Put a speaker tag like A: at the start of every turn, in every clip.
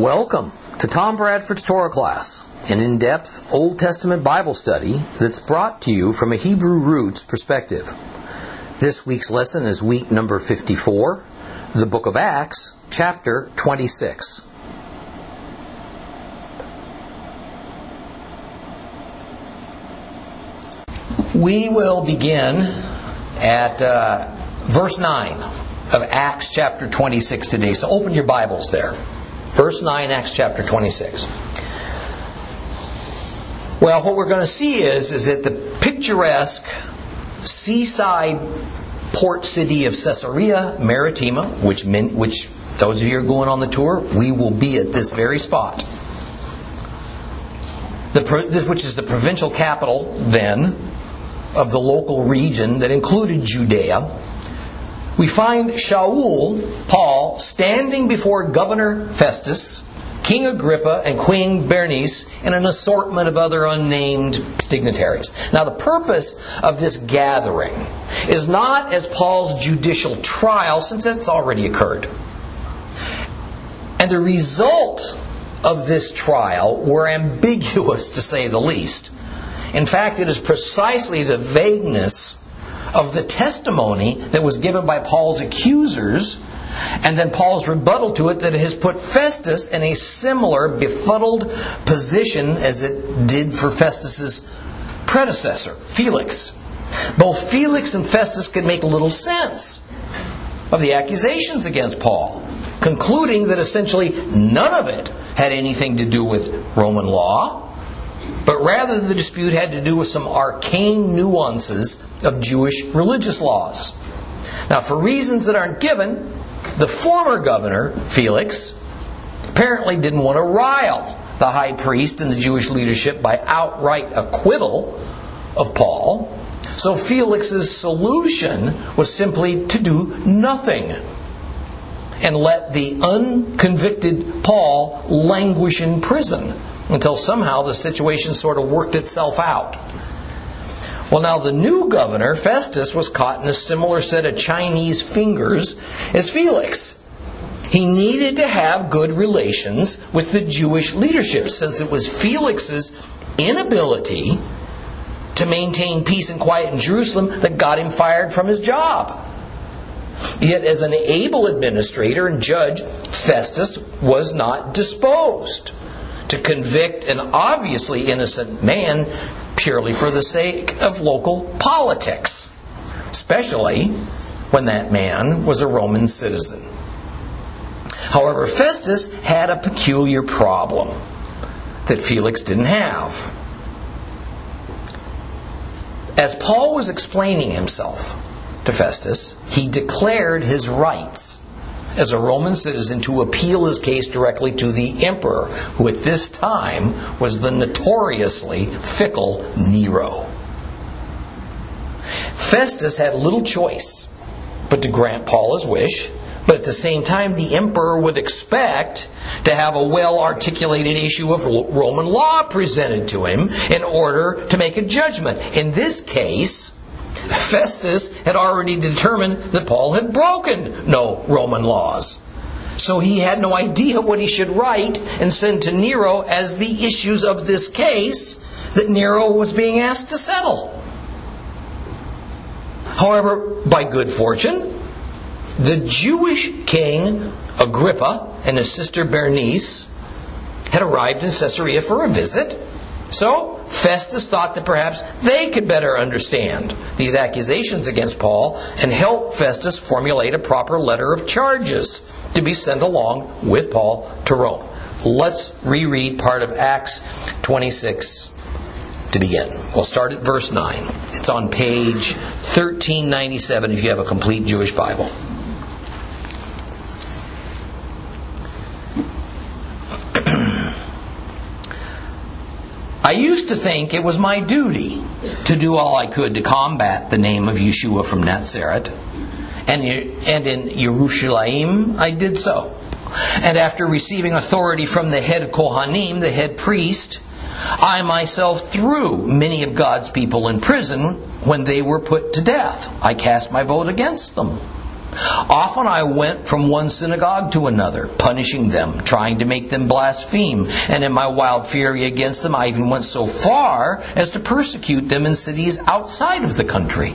A: Welcome to Tom Bradford's Torah class, an in depth Old Testament Bible study that's brought to you from a Hebrew roots perspective. This week's lesson is week number 54, the book of Acts, chapter 26. We will begin at uh, verse 9 of Acts chapter 26 today. So open your Bibles there. Verse 9, Acts chapter 26. Well, what we're going to see is, is that the picturesque seaside port city of Caesarea Maritima, which, men, which those of you who are going on the tour, we will be at this very spot. The, which is the provincial capital then of the local region that included Judea we find Shaul, Paul, standing before Governor Festus, King Agrippa, and Queen Bernice, and an assortment of other unnamed dignitaries. Now, the purpose of this gathering is not as Paul's judicial trial, since that's already occurred. And the result of this trial were ambiguous, to say the least. In fact, it is precisely the vagueness of the testimony that was given by Paul's accusers and then Paul's rebuttal to it that has put Festus in a similar befuddled position as it did for Festus's predecessor, Felix. Both Felix and Festus could make little sense of the accusations against Paul, concluding that essentially none of it had anything to do with Roman law but rather the dispute had to do with some arcane nuances of Jewish religious laws. Now, for reasons that aren't given, the former governor, Felix, apparently didn't want to rile the high priest and the Jewish leadership by outright acquittal of Paul. So Felix's solution was simply to do nothing and let the unconvicted Paul languish in prison until somehow the situation sort of worked itself out. Well, now the new governor, Festus, was caught in a similar set of Chinese fingers as Felix. He needed to have good relations with the Jewish leadership since it was Felix's inability to maintain peace and quiet in Jerusalem that got him fired from his job. Yet, as an able administrator and judge, Festus was not disposed to convict an obviously innocent man purely for the sake of local politics, especially when that man was a Roman citizen. However, Festus had a peculiar problem that Felix didn't have. As Paul was explaining himself to Festus, he declared his rights as a Roman citizen to appeal his case directly to the emperor, who at this time was the notoriously fickle Nero. Festus had little choice but to grant Paul his wish, but at the same time, the emperor would expect to have a well articulated issue of Roman law presented to him in order to make a judgment. In this case, Festus had already determined that Paul had broken no Roman laws. So he had no idea what he should write and send to Nero as the issues of this case that Nero was being asked to settle. However, by good fortune, the Jewish king Agrippa and his sister Bernice had arrived in Caesarea for a visit so Festus thought that perhaps they could better understand these accusations against Paul and help Festus formulate a proper letter of charges to be sent along with Paul to Rome. Let's reread part of Acts 26 to begin. We'll start at verse 9. It's on page 1397 if you have a complete Jewish Bible. I used to think it was my duty to do all I could to combat the name of Yeshua from Nazareth. And, and in Yerushalayim, I did so. And after receiving authority from the head Kohanim, the head priest, I myself threw many of God's people in prison when they were put to death. I cast my vote against them. Often I went from one synagogue to another, punishing them, trying to make them blaspheme. And in my wild fury against them, I even went so far as to persecute them in cities outside of the country.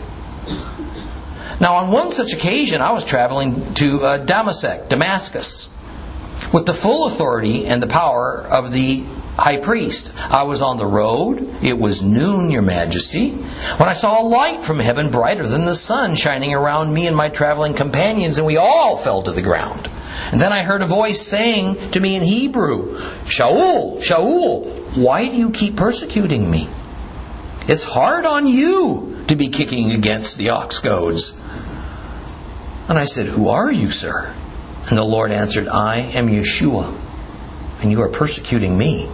A: Now, on one such occasion, I was traveling to uh, Damascus, Damascus, with the full authority and the power of the high priest. I was on the road. It was noon, Your Majesty, when I saw a light from heaven brighter than the sun shining around me and my traveling companions, and we all fell to the ground. And then I heard a voice saying to me in Hebrew, Shaul, Shaul, why do you keep persecuting me? It's hard on you to be kicking against the ox goads. And I said, Who are you, sir? And the Lord answered, I am Yeshua, and you are persecuting me.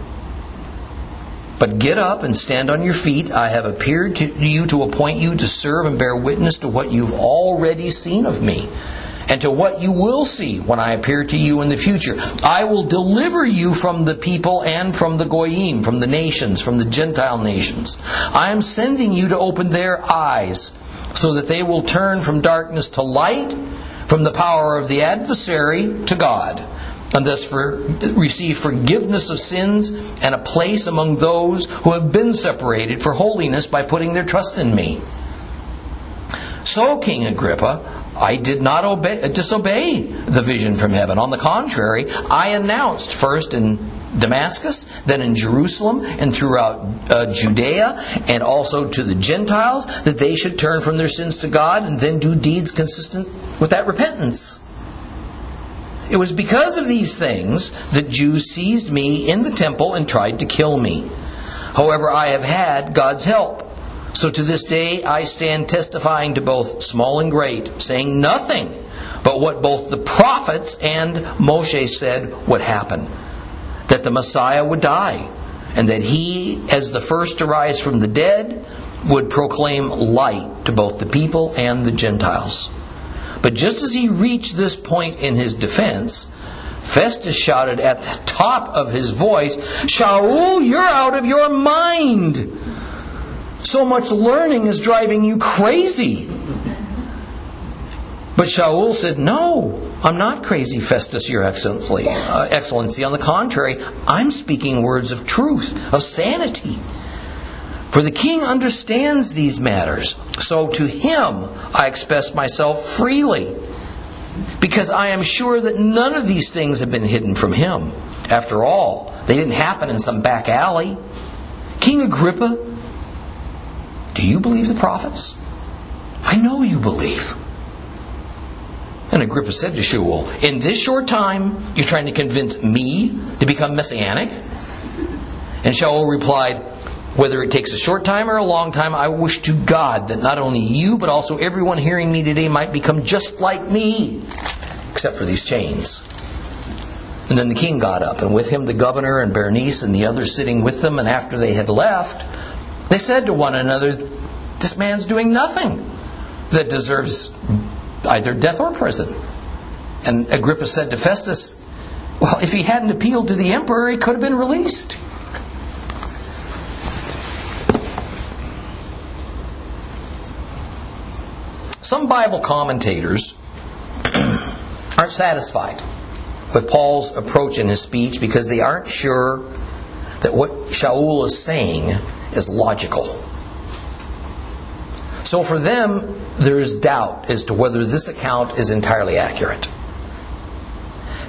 A: But get up and stand on your feet. I have appeared to you to appoint you to serve and bear witness to what you've already seen of me and to what you will see when I appear to you in the future. I will deliver you from the people and from the Goyim, from the nations, from the Gentile nations. I am sending you to open their eyes so that they will turn from darkness to light, from the power of the adversary to God and thus for, receive forgiveness of sins and a place among those who have been separated for holiness by putting their trust in me. So, King Agrippa, I did not obey, disobey the vision from heaven. On the contrary, I announced first in Damascus, then in Jerusalem, and throughout uh, Judea, and also to the Gentiles, that they should turn from their sins to God and then do deeds consistent with that repentance. It was because of these things that Jews seized me in the temple and tried to kill me. However, I have had God's help. So to this day I stand testifying to both small and great, saying nothing but what both the prophets and Moshe said would happen that the Messiah would die, and that he, as the first to rise from the dead, would proclaim light to both the people and the Gentiles. But just as he reached this point in his defense, Festus shouted at the top of his voice, Shaul, you're out of your mind! So much learning is driving you crazy. But Shaul said, No, I'm not crazy, Festus, your excellency. Uh, excellency. On the contrary, I'm speaking words of truth, of sanity. For the king understands these matters, so to him I express myself freely, because I am sure that none of these things have been hidden from him. After all, they didn't happen in some back alley. King Agrippa, do you believe the prophets? I know you believe. And Agrippa said to Shaul, In this short time, you're trying to convince me to become messianic? And Shaul replied, whether it takes a short time or a long time, I wish to God that not only you, but also everyone hearing me today might become just like me, except for these chains. And then the king got up, and with him the governor and Berenice and the others sitting with them. And after they had left, they said to one another, This man's doing nothing that deserves either death or prison. And Agrippa said to Festus, Well, if he hadn't appealed to the emperor, he could have been released. Some Bible commentators aren't satisfied with Paul's approach in his speech because they aren't sure that what Shaul is saying is logical. So for them, there is doubt as to whether this account is entirely accurate.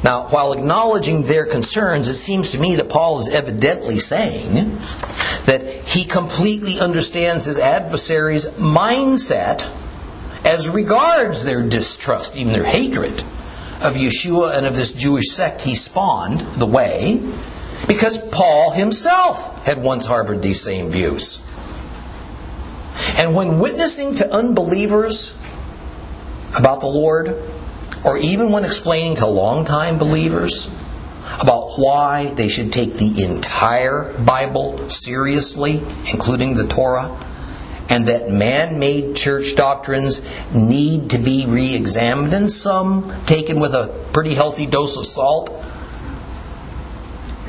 A: Now, while acknowledging their concerns, it seems to me that Paul is evidently saying that he completely understands his adversary's mindset as regards their distrust, even their hatred of Yeshua and of this Jewish sect he spawned, the Way, because Paul himself had once harbored these same views. And when witnessing to unbelievers about the Lord, or even when explaining to longtime believers about why they should take the entire Bible seriously, including the Torah, and that man made church doctrines need to be re examined, and some taken with a pretty healthy dose of salt.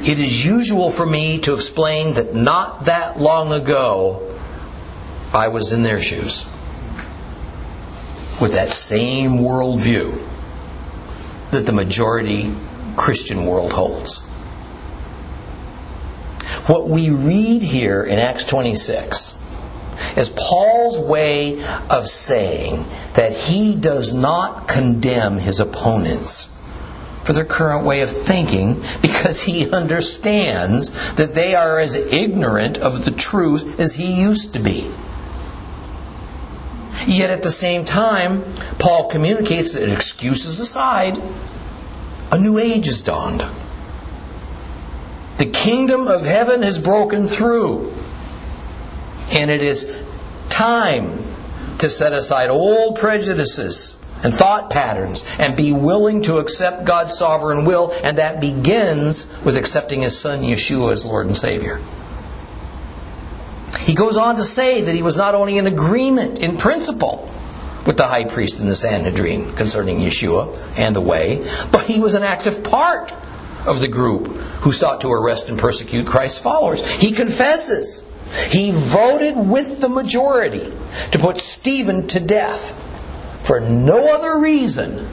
A: It is usual for me to explain that not that long ago I was in their shoes. with that same worldview that the majority Christian world holds. What we read here in Acts 26 is Paul's way of saying that he does not condemn his opponents for their current way of thinking because he understands that they are as ignorant of the truth as he used to be. Yet at the same time, Paul communicates that excuses aside, a new age has dawned. The kingdom of heaven has broken through. And it is time to set aside old prejudices and thought patterns and be willing to accept God's sovereign will, and that begins with accepting His Son Yeshua as Lord and Savior. He goes on to say that he was not only in agreement in principle with the high priest and the Sanhedrin concerning Yeshua and the way, but he was an active part of the group who sought to arrest and persecute Christ's followers. He confesses. He voted with the majority to put Stephen to death for no other reason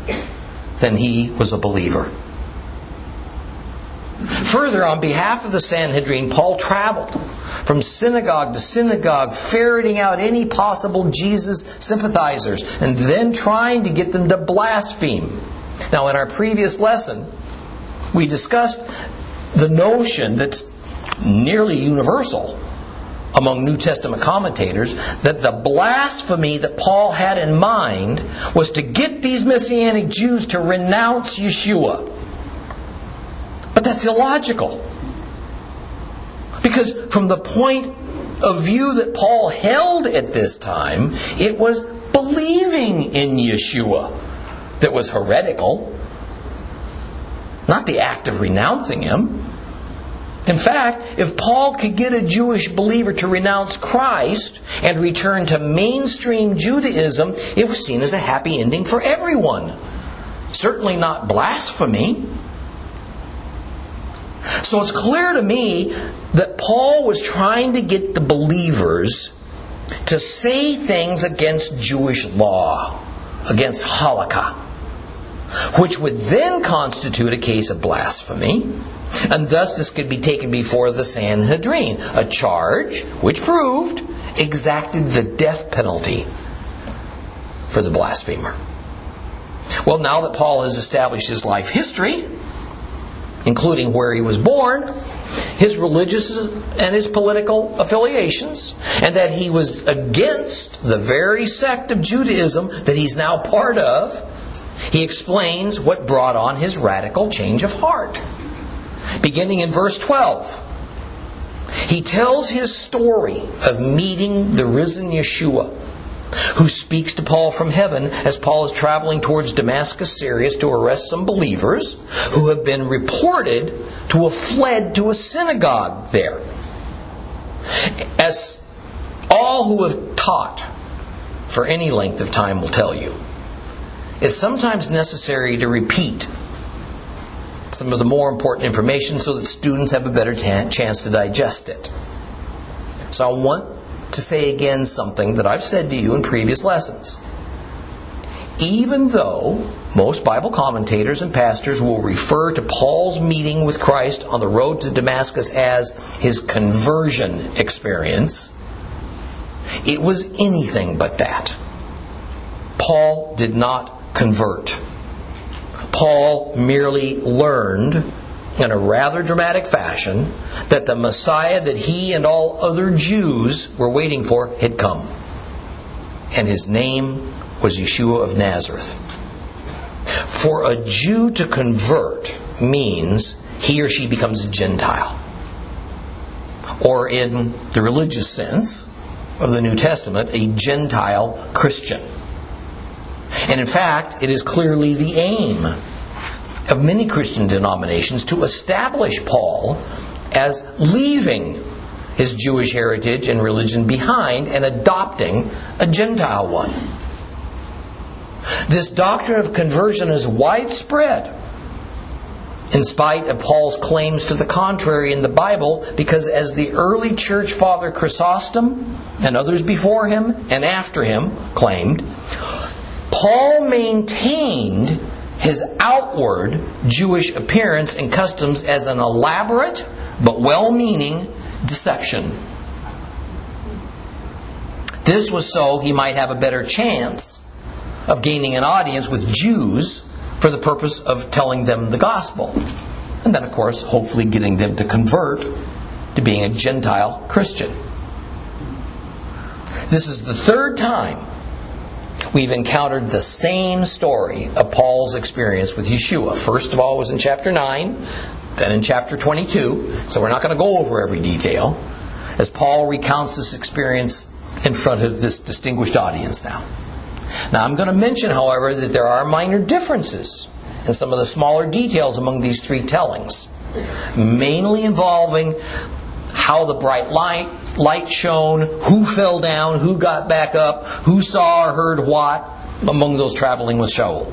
A: than he was a believer. Further, on behalf of the Sanhedrin, Paul traveled from synagogue to synagogue, ferreting out any possible Jesus sympathizers and then trying to get them to blaspheme. Now, in our previous lesson, we discussed the notion that's nearly universal among New Testament commentators that the blasphemy that Paul had in mind was to get these Messianic Jews to renounce Yeshua. But that's illogical. Because from the point of view that Paul held at this time, it was believing in Yeshua that was heretical, not the act of renouncing him. In fact, if Paul could get a Jewish believer to renounce Christ and return to mainstream Judaism, it was seen as a happy ending for everyone. Certainly not blasphemy. So it's clear to me that Paul was trying to get the believers to say things against Jewish law, against halakha, which would then constitute a case of blasphemy, and thus this could be taken before the Sanhedrin, a charge which proved exacted the death penalty for the blasphemer. Well, now that Paul has established his life history, including where he was born, his religious and his political affiliations, and that he was against the very sect of Judaism that he's now part of, he explains what brought on his radical change of heart. Beginning in verse 12, he tells his story of meeting the risen Yeshua who speaks to Paul from heaven as Paul is traveling towards Damascus, Syria, to arrest some believers who have been reported to have fled to a synagogue there. As all who have taught for any length of time will tell you, it's sometimes necessary to repeat some of the more important information so that students have a better t- chance to digest it. So I want to say again something that I've said to you in previous lessons. Even though most Bible commentators and pastors will refer to Paul's meeting with Christ on the road to Damascus as his conversion experience, it was anything but that. Paul did not convert. Paul merely learned in a rather dramatic fashion that the Messiah that he and all other Jews were waiting for had come. And his name was Yeshua of Nazareth. For a Jew to convert means he or she becomes a Gentile. Or in the religious sense of the New Testament, a Gentile Christian. And in fact, it is clearly the aim of many Christian denominations to establish Paul as leaving his Jewish heritage and religion behind and adopting a Gentile one. This doctrine of conversion is widespread in spite of Paul's claims to the contrary in the Bible, because as the early church father Chrysostom and others before him and after him claimed, Paul maintained his outward Jewish appearance and customs as an elaborate but well meaning deception. This was so he might have a better chance of gaining an audience with Jews for the purpose of telling them the gospel. And then, of course, hopefully getting them to convert to being a Gentile Christian. This is the third time we've encountered the same story of Paul's experience with Yeshua. First of all was in chapter 9, then in chapter 22. So we're not going to go over every detail as Paul recounts this experience in front of this distinguished audience now. Now I'm going to mention, however, that there are minor differences in some of the smaller details among these three tellings, mainly involving how the bright light light shone, who fell down, who got back up, who saw or heard what among those traveling with Shaul.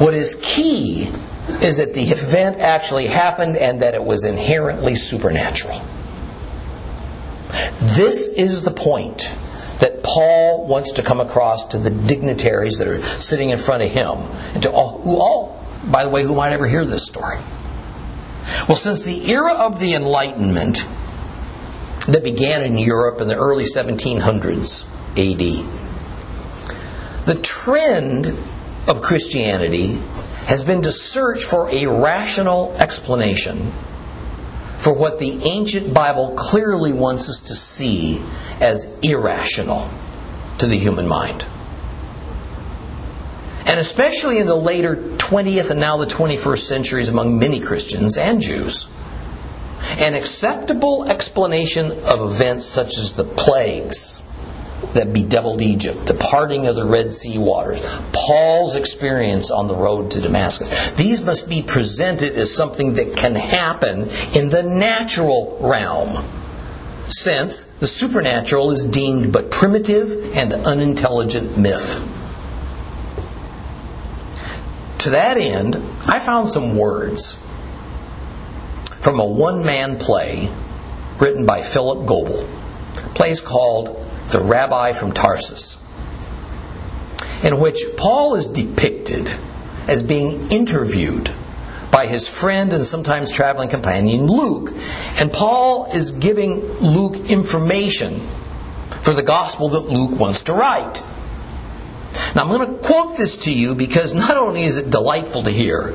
A: What is key is that the event actually happened and that it was inherently supernatural. This is the point that Paul wants to come across to the dignitaries that are sitting in front of him, and to all who all, by the way, who might ever hear this story. Well, since the era of the Enlightenment that began in Europe in the early 1700s AD, the trend of Christianity has been to search for a rational explanation for what the ancient Bible clearly wants us to see as irrational to the human mind. And especially in the later 20th and now the 21st centuries among many Christians and Jews, an acceptable explanation of events such as the plagues, that bedeviled Egypt, the parting of the Red Sea waters, Paul's experience on the road to Damascus. These must be presented as something that can happen in the natural realm, since the supernatural is deemed but primitive and unintelligent myth. To that end, I found some words from a one man play written by Philip Goble, a place called the rabbi from Tarsus, in which Paul is depicted as being interviewed by his friend and sometimes traveling companion Luke. And Paul is giving Luke information for the gospel that Luke wants to write. Now I'm going to quote this to you because not only is it delightful to hear,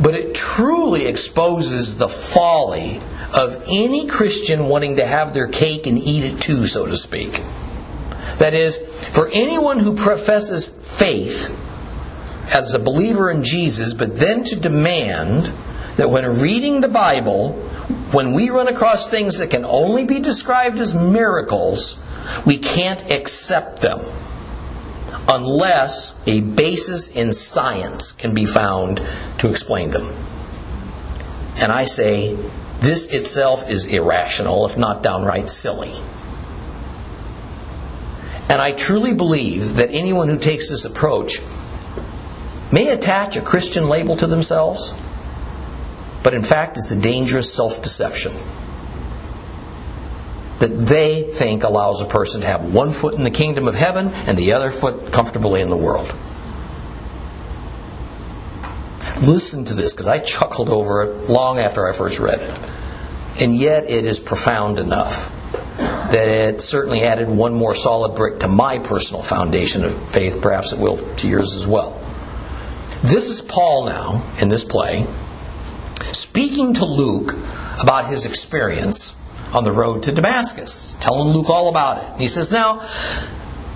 A: but it truly exposes the folly of any Christian wanting to have their cake and eat it too, so to speak. That is, for anyone who professes faith as a believer in Jesus, but then to demand that when reading the Bible, when we run across things that can only be described as miracles, we can't accept them unless a basis in science can be found to explain them. And I say, this itself is irrational, if not downright silly. And I truly believe that anyone who takes this approach may attach a Christian label to themselves, but in fact it's a dangerous self deception that they think allows a person to have one foot in the kingdom of heaven and the other foot comfortably in the world. Listen to this because I chuckled over it long after I first read it. And yet it is profound enough that it certainly added one more solid brick to my personal foundation of faith. Perhaps it will to yours as well. This is Paul now in this play speaking to Luke about his experience on the road to Damascus, telling Luke all about it. He says, Now,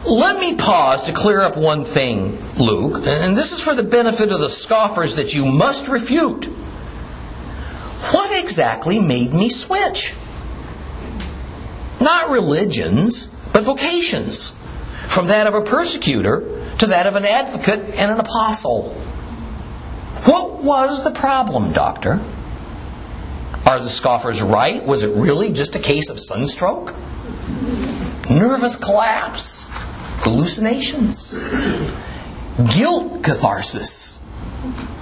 A: let me pause to clear up one thing, Luke, and this is for the benefit of the scoffers that you must refute. What exactly made me switch? Not religions, but vocations. From that of a persecutor to that of an advocate and an apostle. What was the problem, Doctor? Are the scoffers right? Was it really just a case of sunstroke? Nervous collapse? Hallucinations? Guilt catharsis?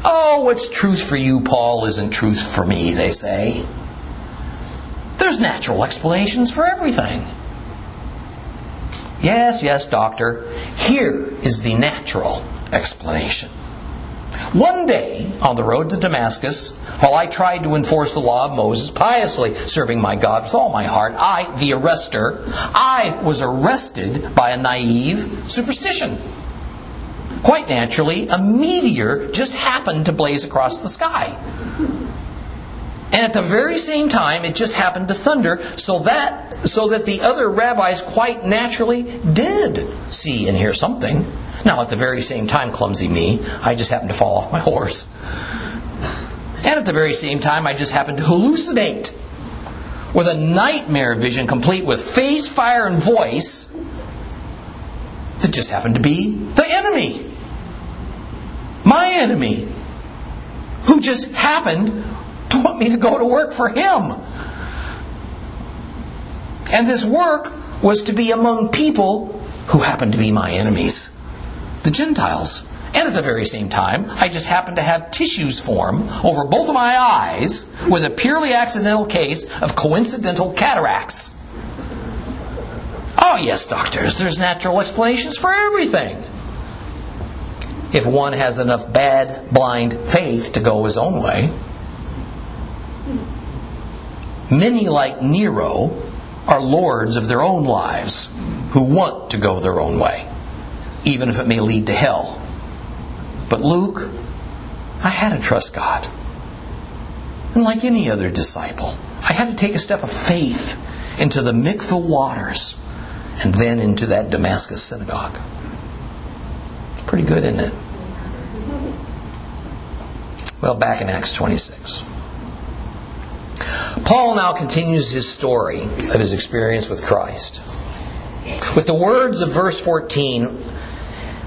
A: Oh, what's truth for you, Paul, isn't truth for me, they say. There's natural explanations for everything. Yes, yes, doctor. Here is the natural explanation. One day, on the road to Damascus, while I tried to enforce the law of Moses piously, serving my God with all my heart, I, the arrester, I was arrested by a naive superstition. Quite naturally, a meteor just happened to blaze across the sky. And at the very same time, it just happened to thunder, so that so that the other rabbis quite naturally did see and hear something. Now, at the very same time, clumsy me, I just happened to fall off my horse. And at the very same time, I just happened to hallucinate with a nightmare vision complete with face, fire, and voice that just happened to be the enemy. My enemy. Who just happened want me to go to work for him. And this work was to be among people who happened to be my enemies, the Gentiles. And at the very same time, I just happened to have tissues form over both of my eyes with a purely accidental case of coincidental cataracts. Oh, yes, doctors, there's natural explanations for everything. If one has enough bad, blind faith to go his own way. Many, like Nero, are lords of their own lives who want to go their own way, even if it may lead to hell. But Luke, I had to trust God. And like any other disciple, I had to take a step of faith into the mikveh waters and then into that Damascus synagogue. It's Pretty good, isn't it? Well, back in Acts 26. Paul now continues his story of his experience with Christ. With the words of verse 14,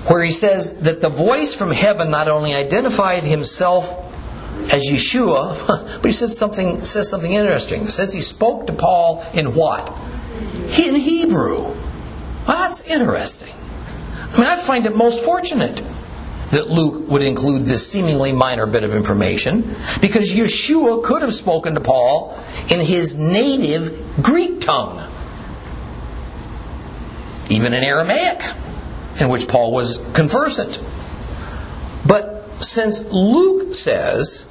A: where he says that the voice from heaven not only identified himself as Yeshua, but he said something says something interesting. It says he spoke to Paul in what? In Hebrew. Well, that's interesting. I mean, I find it most fortunate that Luke would include this seemingly minor bit of information because Yeshua could have spoken to Paul in his native Greek tongue, even in Aramaic, in which Paul was conversant. But since Luke says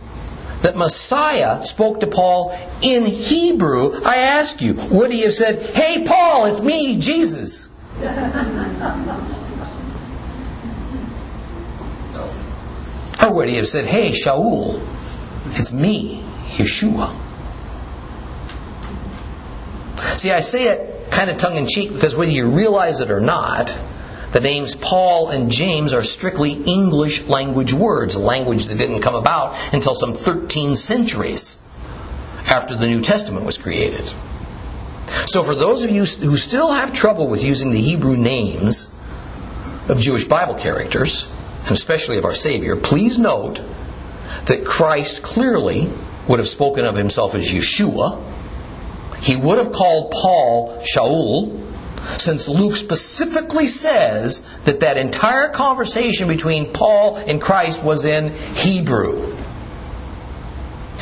A: that Messiah spoke to Paul in Hebrew, I ask you, would he have said, Hey, Paul, it's me, Jesus? Or would he have said, Hey, Shaul, it's me, Yeshua? See, I say it kind of tongue in cheek because whether you realize it or not, the names Paul and James are strictly English language words, a language that didn't come about until some 13 centuries after the New Testament was created. So, for those of you who still have trouble with using the Hebrew names of Jewish Bible characters, and especially of our Savior, please note that Christ clearly would have spoken of himself as Yeshua. He would have called Paul Shaul, since Luke specifically says that that entire conversation between Paul and Christ was in Hebrew.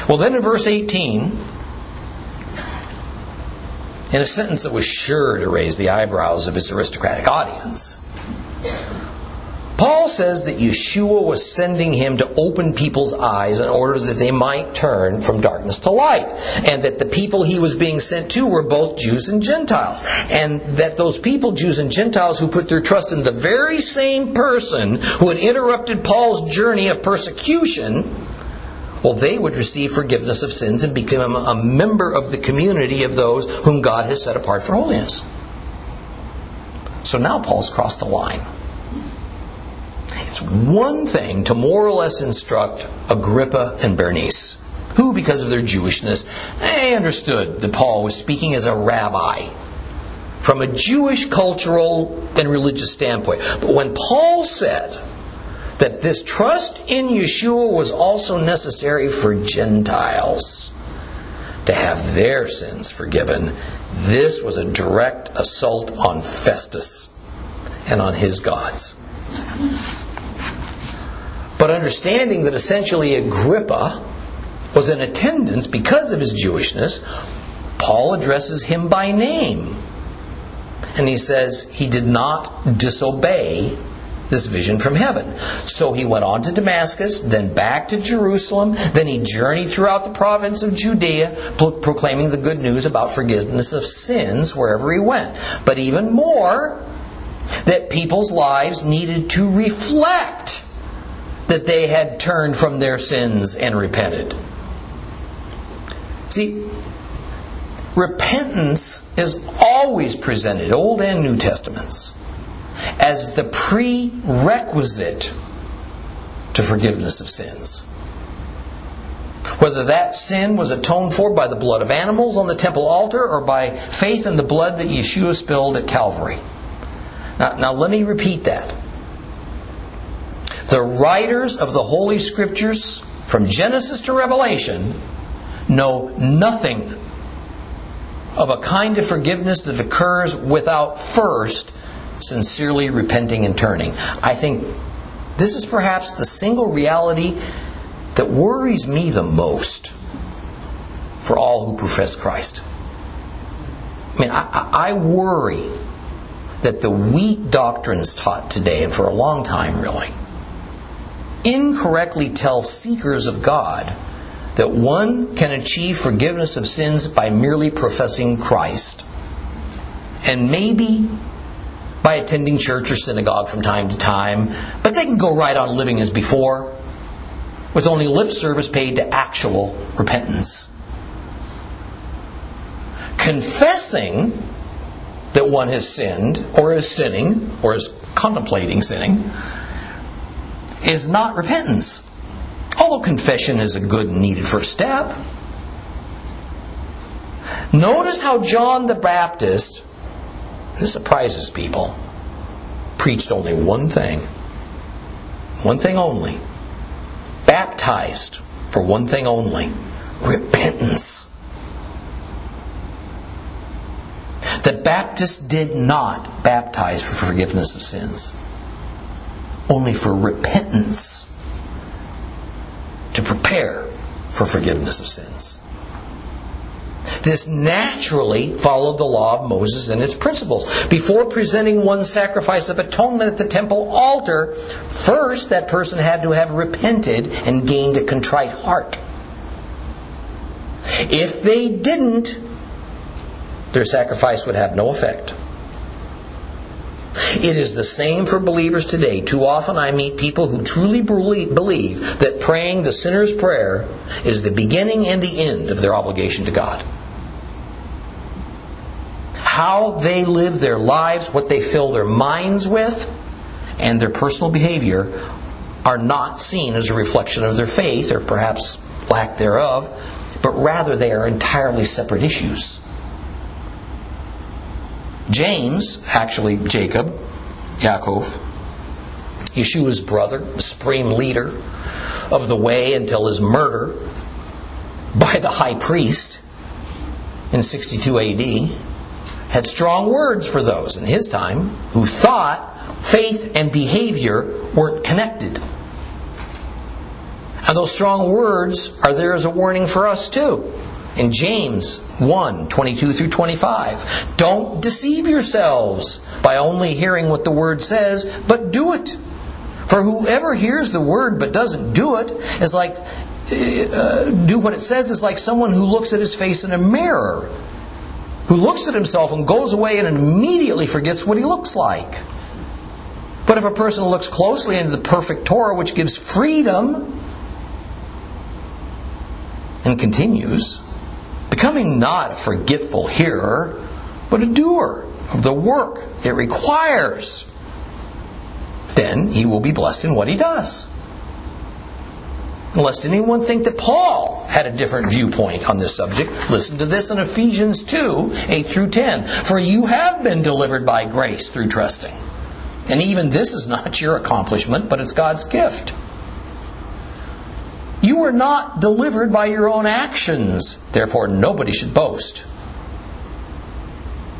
A: Well, then in verse 18, in a sentence that was sure to raise the eyebrows of his aristocratic audience, Paul says that Yeshua was sending him to open people's eyes in order that they might turn from darkness to light. And that the people he was being sent to were both Jews and Gentiles. And that those people, Jews and Gentiles, who put their trust in the very same person who had interrupted Paul's journey of persecution, well, they would receive forgiveness of sins and become a member of the community of those whom God has set apart for holiness. So now Paul's crossed the line. It's one thing to more or less instruct Agrippa and Bernice, who, because of their Jewishness, they understood that Paul was speaking as a rabbi from a Jewish cultural and religious standpoint. But when Paul said that this trust in Yeshua was also necessary for Gentiles to have their sins forgiven, this was a direct assault on Festus and on his gods. But understanding that essentially Agrippa was in attendance because of his Jewishness, Paul addresses him by name and he says he did not disobey this vision from heaven. So he went on to Damascus, then back to Jerusalem, then he journeyed throughout the province of Judea, pro- proclaiming the good news about forgiveness of sins wherever he went. But even more, that people's lives needed to reflect that they had turned from their sins and repented. See, repentance is always presented, Old and New Testaments, as the prerequisite to forgiveness of sins. Whether that sin was atoned for by the blood of animals on the temple altar or by faith in the blood that Yeshua spilled at Calvary. Now, now let me repeat that. The writers of the Holy Scriptures, from Genesis to Revelation, know nothing of a kind of forgiveness that occurs without first sincerely repenting and turning. I think this is perhaps the single reality that worries me the most for all who profess Christ. I mean, I, I worry that the weak doctrines taught today, and for a long time really, incorrectly tell seekers of God that one can achieve forgiveness of sins by merely professing Christ. And maybe by attending church or synagogue from time to time, but they can go right on living as before with only lip service paid to actual repentance. Confessing that one has sinned or is sinning or is contemplating sinning is not repentance. Although confession is a good and needed first step. Notice how John the Baptist, this surprises people, preached only one thing. One thing only. Baptized for one thing only repentance. The Baptist did not baptize for forgiveness of sins, only for repentance to prepare for forgiveness of sins. This naturally followed the law of Moses and its principles. Before presenting one sacrifice of atonement at the temple altar, first that person had to have repented and gained a contrite heart. If they didn't, their sacrifice would have no effect. It is the same for believers today. Too often I meet people who truly believe that praying the sinner's prayer is the beginning and the end of their obligation to God. How they live their lives, what they fill their minds with, and their personal behavior are not seen as a reflection of their faith or perhaps lack thereof, but rather they are entirely separate issues. James, actually Jacob, Yaakov, Yeshua's brother, the supreme leader of the way until his murder by the high priest in 62 AD, had strong words for those in his time who thought faith and behavior weren't connected. And those strong words are there as a warning for us too in James 1 22 through 25. Don't deceive yourselves by only hearing what the word says, but do it. For whoever hears the word but doesn't do it is like, uh, do what it says is like someone who looks at his face in a mirror, who looks at himself and goes away and immediately forgets what he looks like. But if a person looks closely into the perfect Torah, which gives freedom, and continues, becoming not a forgetful hearer, but a doer of the work it requires. Then he will be blessed in what he does. Lest anyone think that Paul had a different viewpoint on this subject, listen to this in Ephesians 2 8 through 10. For you have been delivered by grace through trusting. And even this is not your accomplishment, but it's God's gift. You were not delivered by your own actions, therefore nobody should boast.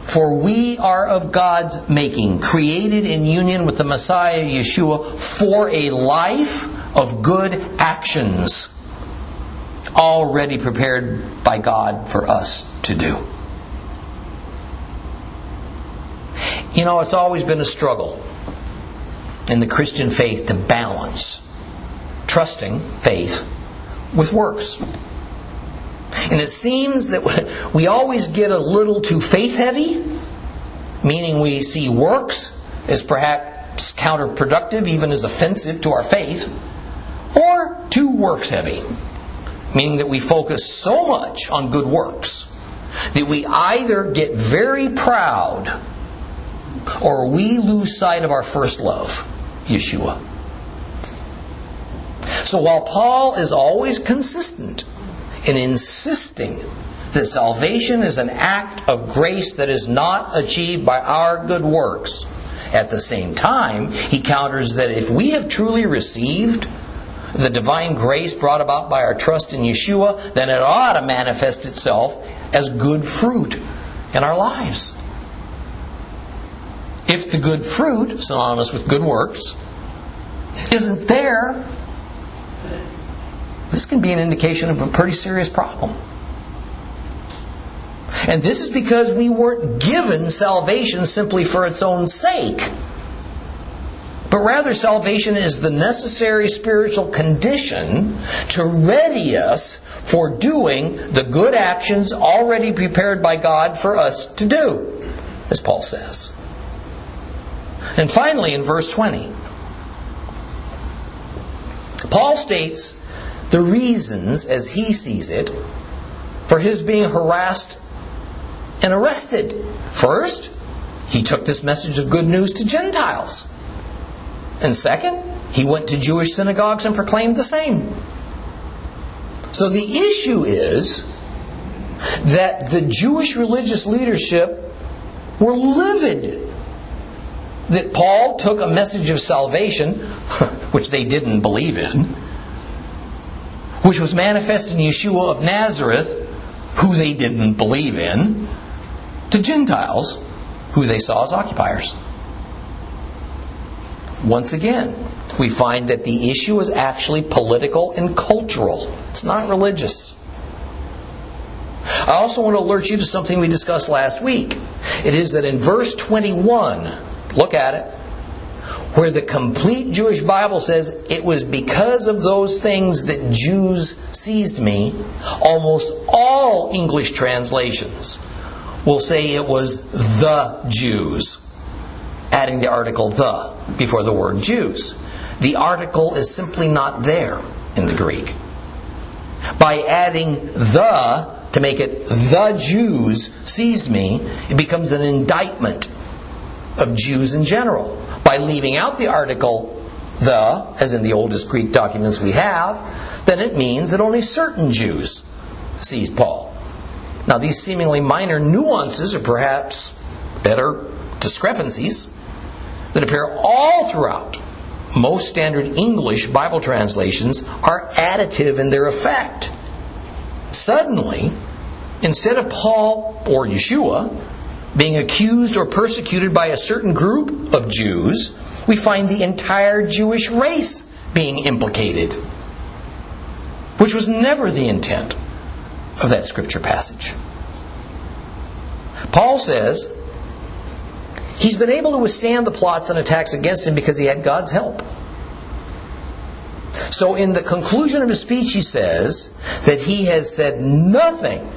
A: For we are of God's making, created in union with the Messiah Yeshua for a life of good actions, already prepared by God for us to do. You know, it's always been a struggle in the Christian faith to balance trusting faith with works. And it seems that we always get a little too faith heavy, meaning we see works as perhaps counterproductive, even as offensive to our faith, or too works heavy, meaning that we focus so much on good works that we either get very proud or we lose sight of our first love, Yeshua. So while Paul is always consistent in insisting that salvation is an act of grace that is not achieved by our good works, at the same time, he counters that if we have truly received the divine grace brought about by our trust in Yeshua, then it ought to manifest itself as good fruit in our lives. If the good fruit, synonymous with good works, isn't there, this can be an indication of a pretty serious problem. And this is because we weren't given salvation simply for its own sake. But rather, salvation is the necessary spiritual condition to ready us for doing the good actions already prepared by God for us to do, as Paul says. And finally, in verse 20, Paul states the reasons, as he sees it, for his being harassed and arrested. First, he took this message of good news to Gentiles. And second, he went to Jewish synagogues and proclaimed the same. So the issue is that the Jewish religious leadership were livid that Paul took a message of salvation, which they didn't believe in, which was manifest in Yeshua of Nazareth, who they didn't believe in, to Gentiles, who they saw as occupiers. Once again, we find that the issue is actually political and cultural. It's not religious. I also want to alert you to something we discussed last week. It is that in verse 21, look at it, where the complete Jewish Bible says it was because of those things that Jews seized me, almost all English translations will say it was the Jews, adding the article the before the word Jews. The article is simply not there in the Greek. By adding the to make it the Jews seized me, it becomes an indictment of Jews in general. By leaving out the article the, as in the oldest Greek documents we have, then it means that only certain Jews seized Paul. Now, these seemingly minor nuances, or perhaps better discrepancies, that appear all throughout most standard English Bible translations are additive in their effect. Suddenly, instead of Paul or Yeshua being accused or persecuted by a certain group of Jews, we find the entire Jewish race being implicated, which was never the intent of that scripture passage. Paul says he's been able to withstand the plots and attacks against him because he had God's help. So, in the conclusion of his speech, he says that he has said nothing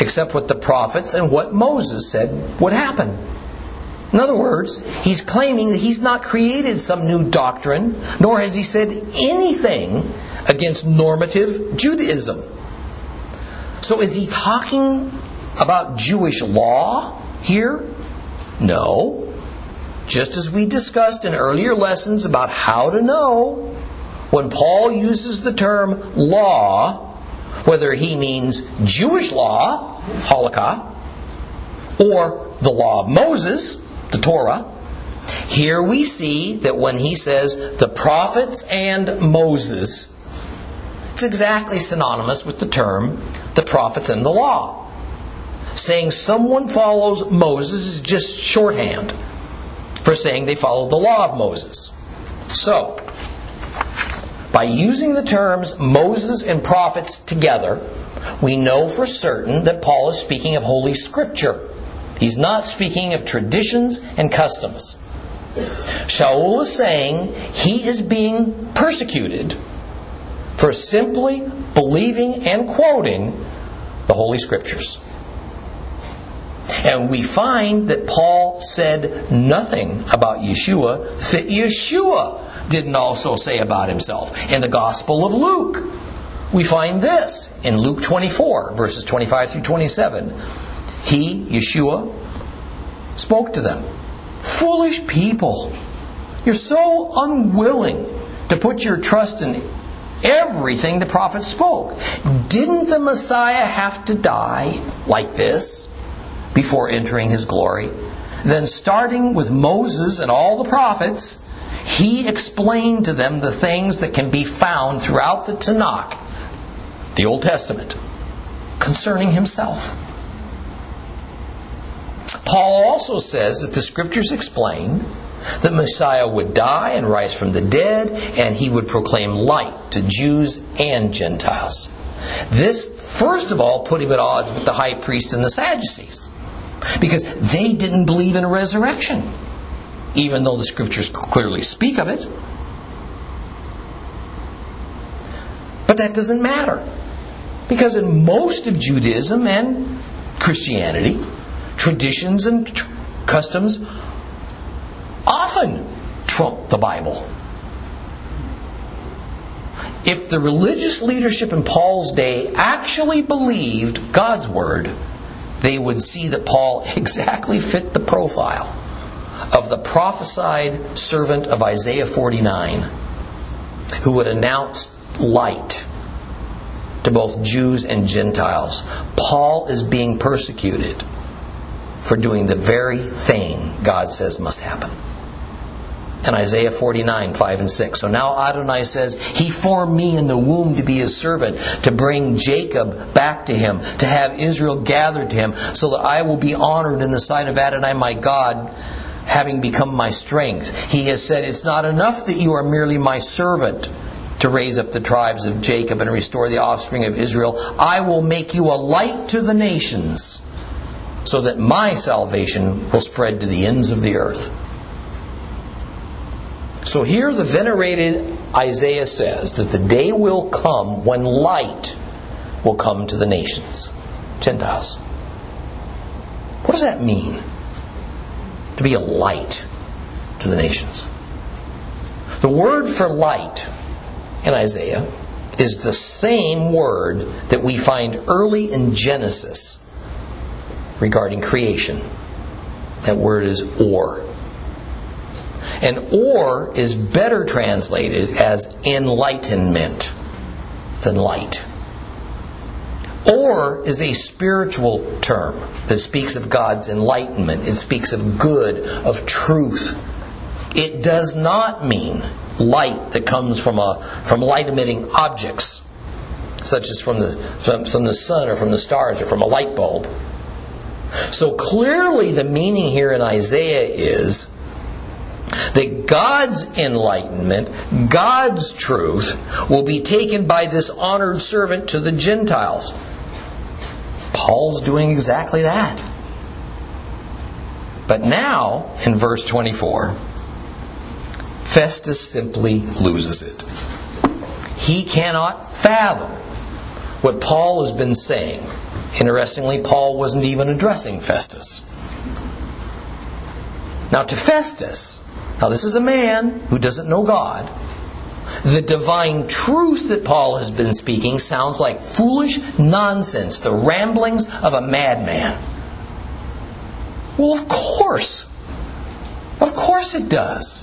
A: except what the prophets and what Moses said would happen. In other words, he's claiming that he's not created some new doctrine, nor has he said anything against normative Judaism. So, is he talking about Jewish law here? No. Just as we discussed in earlier lessons about how to know, when Paul uses the term law, whether he means Jewish law, halakha, or the law of Moses, the Torah, here we see that when he says the prophets and Moses, it's exactly synonymous with the term the prophets and the law. Saying someone follows Moses is just shorthand for saying they follow the law of Moses. So, by using the terms Moses and prophets together, we know for certain that Paul is speaking of Holy Scripture He's not speaking of traditions and customs. Shaul is saying he is being persecuted for simply believing and quoting the Holy Scriptures. And we find that Paul said nothing about Yeshua that Yeshua didn't also say about himself. In the Gospel of Luke, we find this in Luke 24, verses 25 through 27. He, Yeshua, spoke to them. Foolish people, you're so unwilling to put your trust in everything the prophet spoke. Didn't the Messiah have to die like this before entering his glory? Then, starting with Moses and all the prophets, he explained to them the things that can be found throughout the Tanakh, the Old Testament, concerning himself. Paul also says that the scriptures explain that Messiah would die and rise from the dead, and he would proclaim light to Jews and Gentiles. This, first of all, put him at odds with the high priests and the Sadducees, because they didn't believe in a resurrection, even though the scriptures clearly speak of it. But that doesn't matter, because in most of Judaism and Christianity, traditions and tr- customs often trump the Bible. If the religious leadership in Paul's day actually believed God's word, they would see that Paul exactly fit the profile of the prophesied servant of Isaiah 49 who would announce light to both Jews and Gentiles. Paul is being persecuted for doing the very thing God says must happen. And Isaiah 49, 5 and 6. So now Adonai says, He formed me in the womb to be His servant, to bring Jacob back to Him, to have Israel gathered to Him, so that I will be honored in the sight of Adonai my God, having become my strength. He has said, It's not enough that you are merely my servant to raise up the tribes of Jacob and restore the offspring of Israel. I will make you a light to the nations so that my salvation will spread to the ends of the earth. So here the venerated Isaiah says that the day will come when light will come to the nations, Gentiles. What does that mean? To be a light to the nations. The word for light in Isaiah is the same word that we find early in Genesis regarding creation. That word is or. And or is better translated as enlightenment than light. Or is a spiritual term that speaks of God's enlightenment. It speaks of good, of truth. It does not mean light that comes from a from light emitting objects, such as from the from, from the sun or from the stars or from a light bulb. So clearly, the meaning here in Isaiah is that God's enlightenment, God's truth, will be taken by this honored servant to the Gentiles. Paul's doing exactly that. But now, in verse 24, Festus simply loses it. He cannot fathom what Paul has been saying. Interestingly, Paul wasn't even addressing Festus. Now, to Festus, now this is a man who doesn't know God. The divine truth that Paul has been speaking sounds like foolish nonsense, the ramblings of a madman. Well, of course. Of course it does.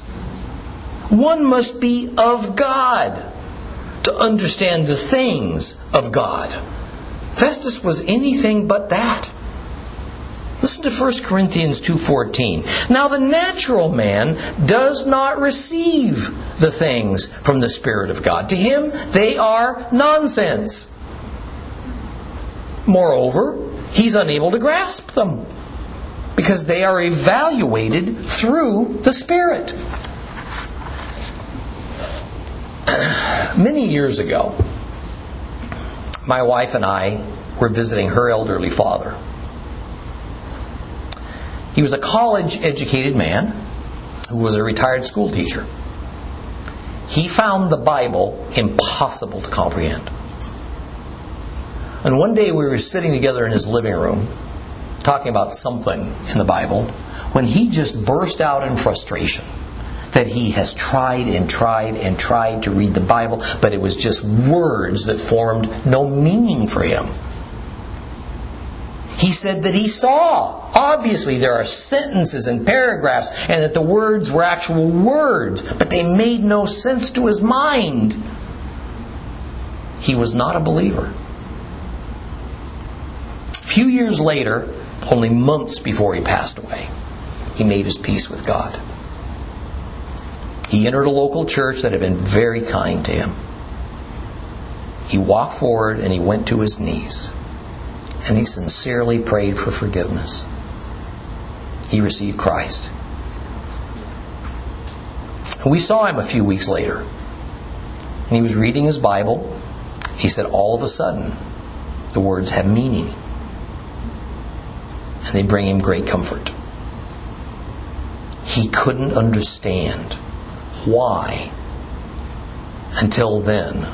A: One must be of God to understand the things of God. Festus was anything but that. Listen to 1 Corinthians 2:14. Now the natural man does not receive the things from the spirit of God. To him they are nonsense. Moreover, he's unable to grasp them because they are evaluated through the spirit. Many years ago, my wife and I were visiting her elderly father. He was a college educated man who was a retired school teacher. He found the Bible impossible to comprehend. And one day we were sitting together in his living room talking about something in the Bible when he just burst out in frustration that he has tried and tried and tried to read the Bible, but it was just words that formed no meaning for him. He said that he saw. Obviously, there are sentences and paragraphs, and that the words were actual words, but they made no sense to his mind. He was not a believer. A few years later, only months before he passed away, he made his peace with God. He entered a local church that had been very kind to him. He walked forward and he went to his knees and he sincerely prayed for forgiveness. He received Christ. We saw him a few weeks later. And he was reading his Bible. He said, all of a sudden, the words have meaning. And they bring him great comfort. He couldn't understand why until then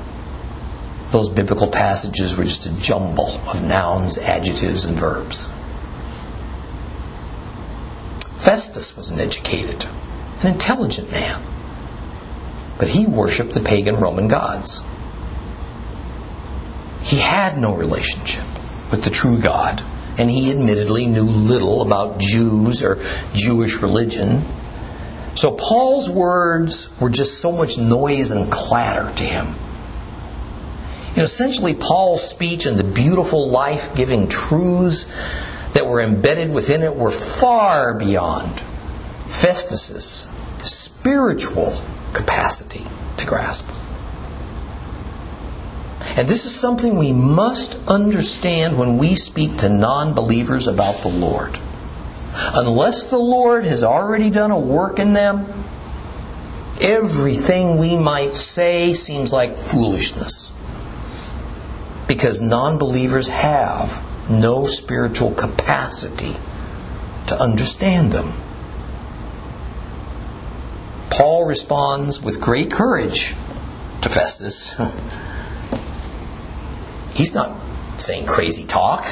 A: those biblical passages were just a jumble of nouns, adjectives, and verbs. Festus was an educated, an intelligent man, but he worshiped the pagan Roman gods. He had no relationship with the true God, and he admittedly knew little about Jews or Jewish religion. So Paul's words were just so much noise and clatter to him. You know, essentially, Paul's speech and the beautiful life giving truths that were embedded within it were far beyond Festus's spiritual capacity to grasp. And this is something we must understand when we speak to non believers about the Lord. Unless the Lord has already done a work in them, everything we might say seems like foolishness because non believers have no spiritual capacity to understand them. Paul responds with great courage to Festus. He's not saying crazy talk,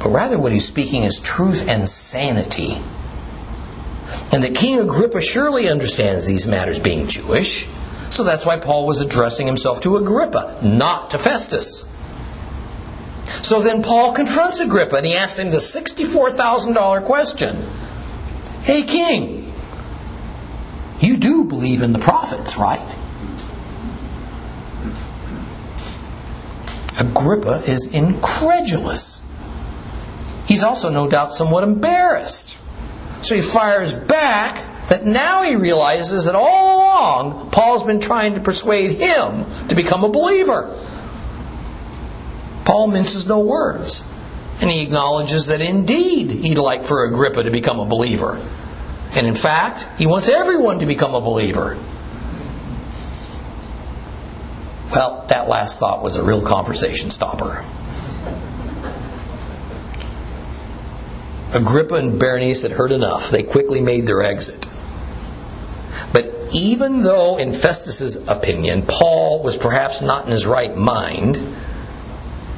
A: but rather what he's speaking is truth and sanity. And that King Agrippa surely understands these matters being Jewish. So that's why Paul was addressing himself to Agrippa, not to Festus. So then Paul confronts Agrippa and he asks him the $64,000 question Hey, king, you do believe in the prophets, right? Agrippa is incredulous. He's also no doubt somewhat embarrassed. So he fires back that now he realizes that all along Paul's been trying to persuade him to become a believer. Paul minces no words. And he acknowledges that indeed he'd like for Agrippa to become a believer. And in fact, he wants everyone to become a believer. Well, that last thought was a real conversation stopper. Agrippa and Berenice had heard enough. They quickly made their exit. Even though, in Festus's opinion, Paul was perhaps not in his right mind,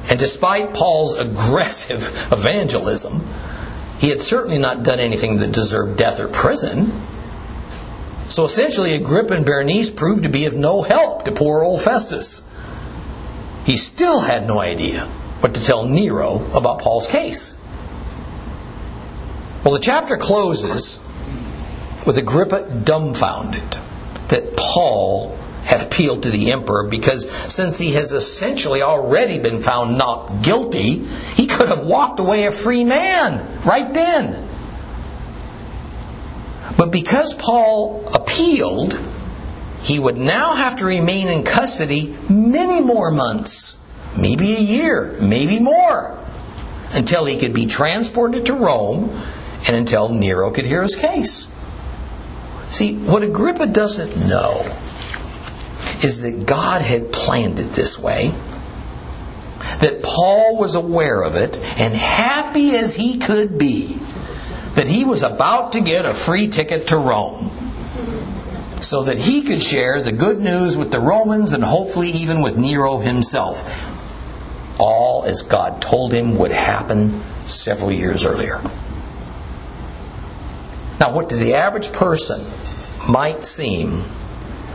A: and despite Paul's aggressive evangelism, he had certainly not done anything that deserved death or prison. So essentially, Agrippa and Berenice proved to be of no help to poor old Festus. He still had no idea what to tell Nero about Paul's case. Well, the chapter closes with Agrippa dumbfounded that Paul had appealed to the emperor because since he has essentially already been found not guilty, he could have walked away a free man right then. But because Paul appealed, he would now have to remain in custody many more months, maybe a year, maybe more, until he could be transported to Rome and until Nero could hear his case. See, what Agrippa doesn't know is that God had planned it this way, that Paul was aware of it, and happy as he could be that he was about to get a free ticket to Rome so that he could share the good news with the Romans and hopefully even with Nero himself. All as God told him would happen several years earlier. Now, what to the average person might seem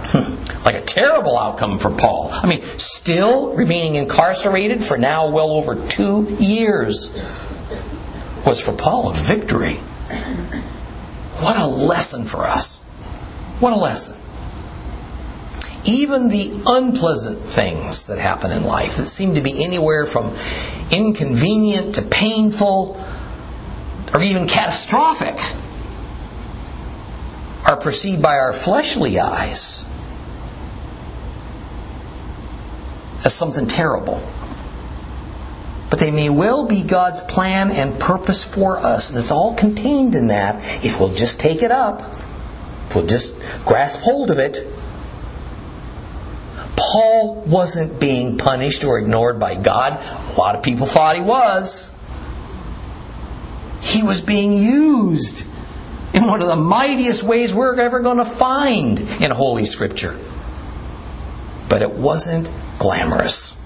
A: hmm, like a terrible outcome for Paul. I mean, still remaining incarcerated for now well over two years was for Paul a victory. What a lesson for us. What a lesson. Even the unpleasant things that happen in life that seem to be anywhere from inconvenient to painful or even catastrophic are perceived by our fleshly eyes as something terrible. But they may well be God's plan and purpose for us. And it's all contained in that if we'll just take it up, if we'll just grasp hold of it. Paul wasn't being punished or ignored by God. A lot of people thought he was. He was being used in one of the mightiest ways we're ever going to find in Holy Scripture. But it wasn't glamorous.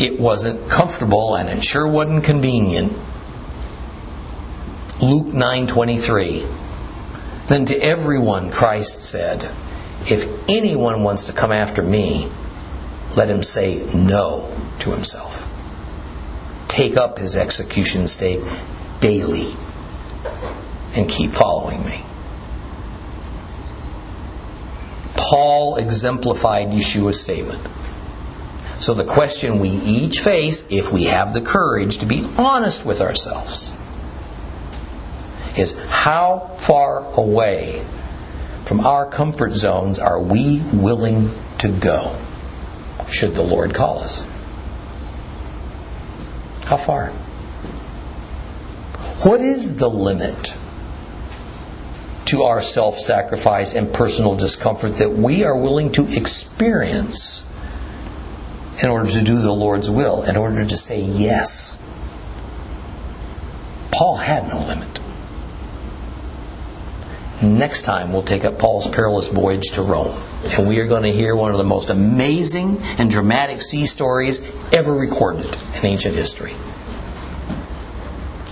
A: It wasn't comfortable and it sure wasn't convenient. Luke 9:23 Then to everyone Christ said, if anyone wants to come after me, let him say no to himself. Take up his execution stake daily and keep following me. Paul exemplified Yeshua's statement. So the question we each face, if we have the courage to be honest with ourselves, is how far away from our comfort zones are we willing to go should the Lord call us? How far? What is the limit to our self sacrifice and personal discomfort that we are willing to experience in order to do the Lord's will, in order to say yes. Paul had no limit. Next time, we'll take up Paul's perilous voyage to Rome, and we are going to hear one of the most amazing and dramatic sea stories ever recorded in ancient history.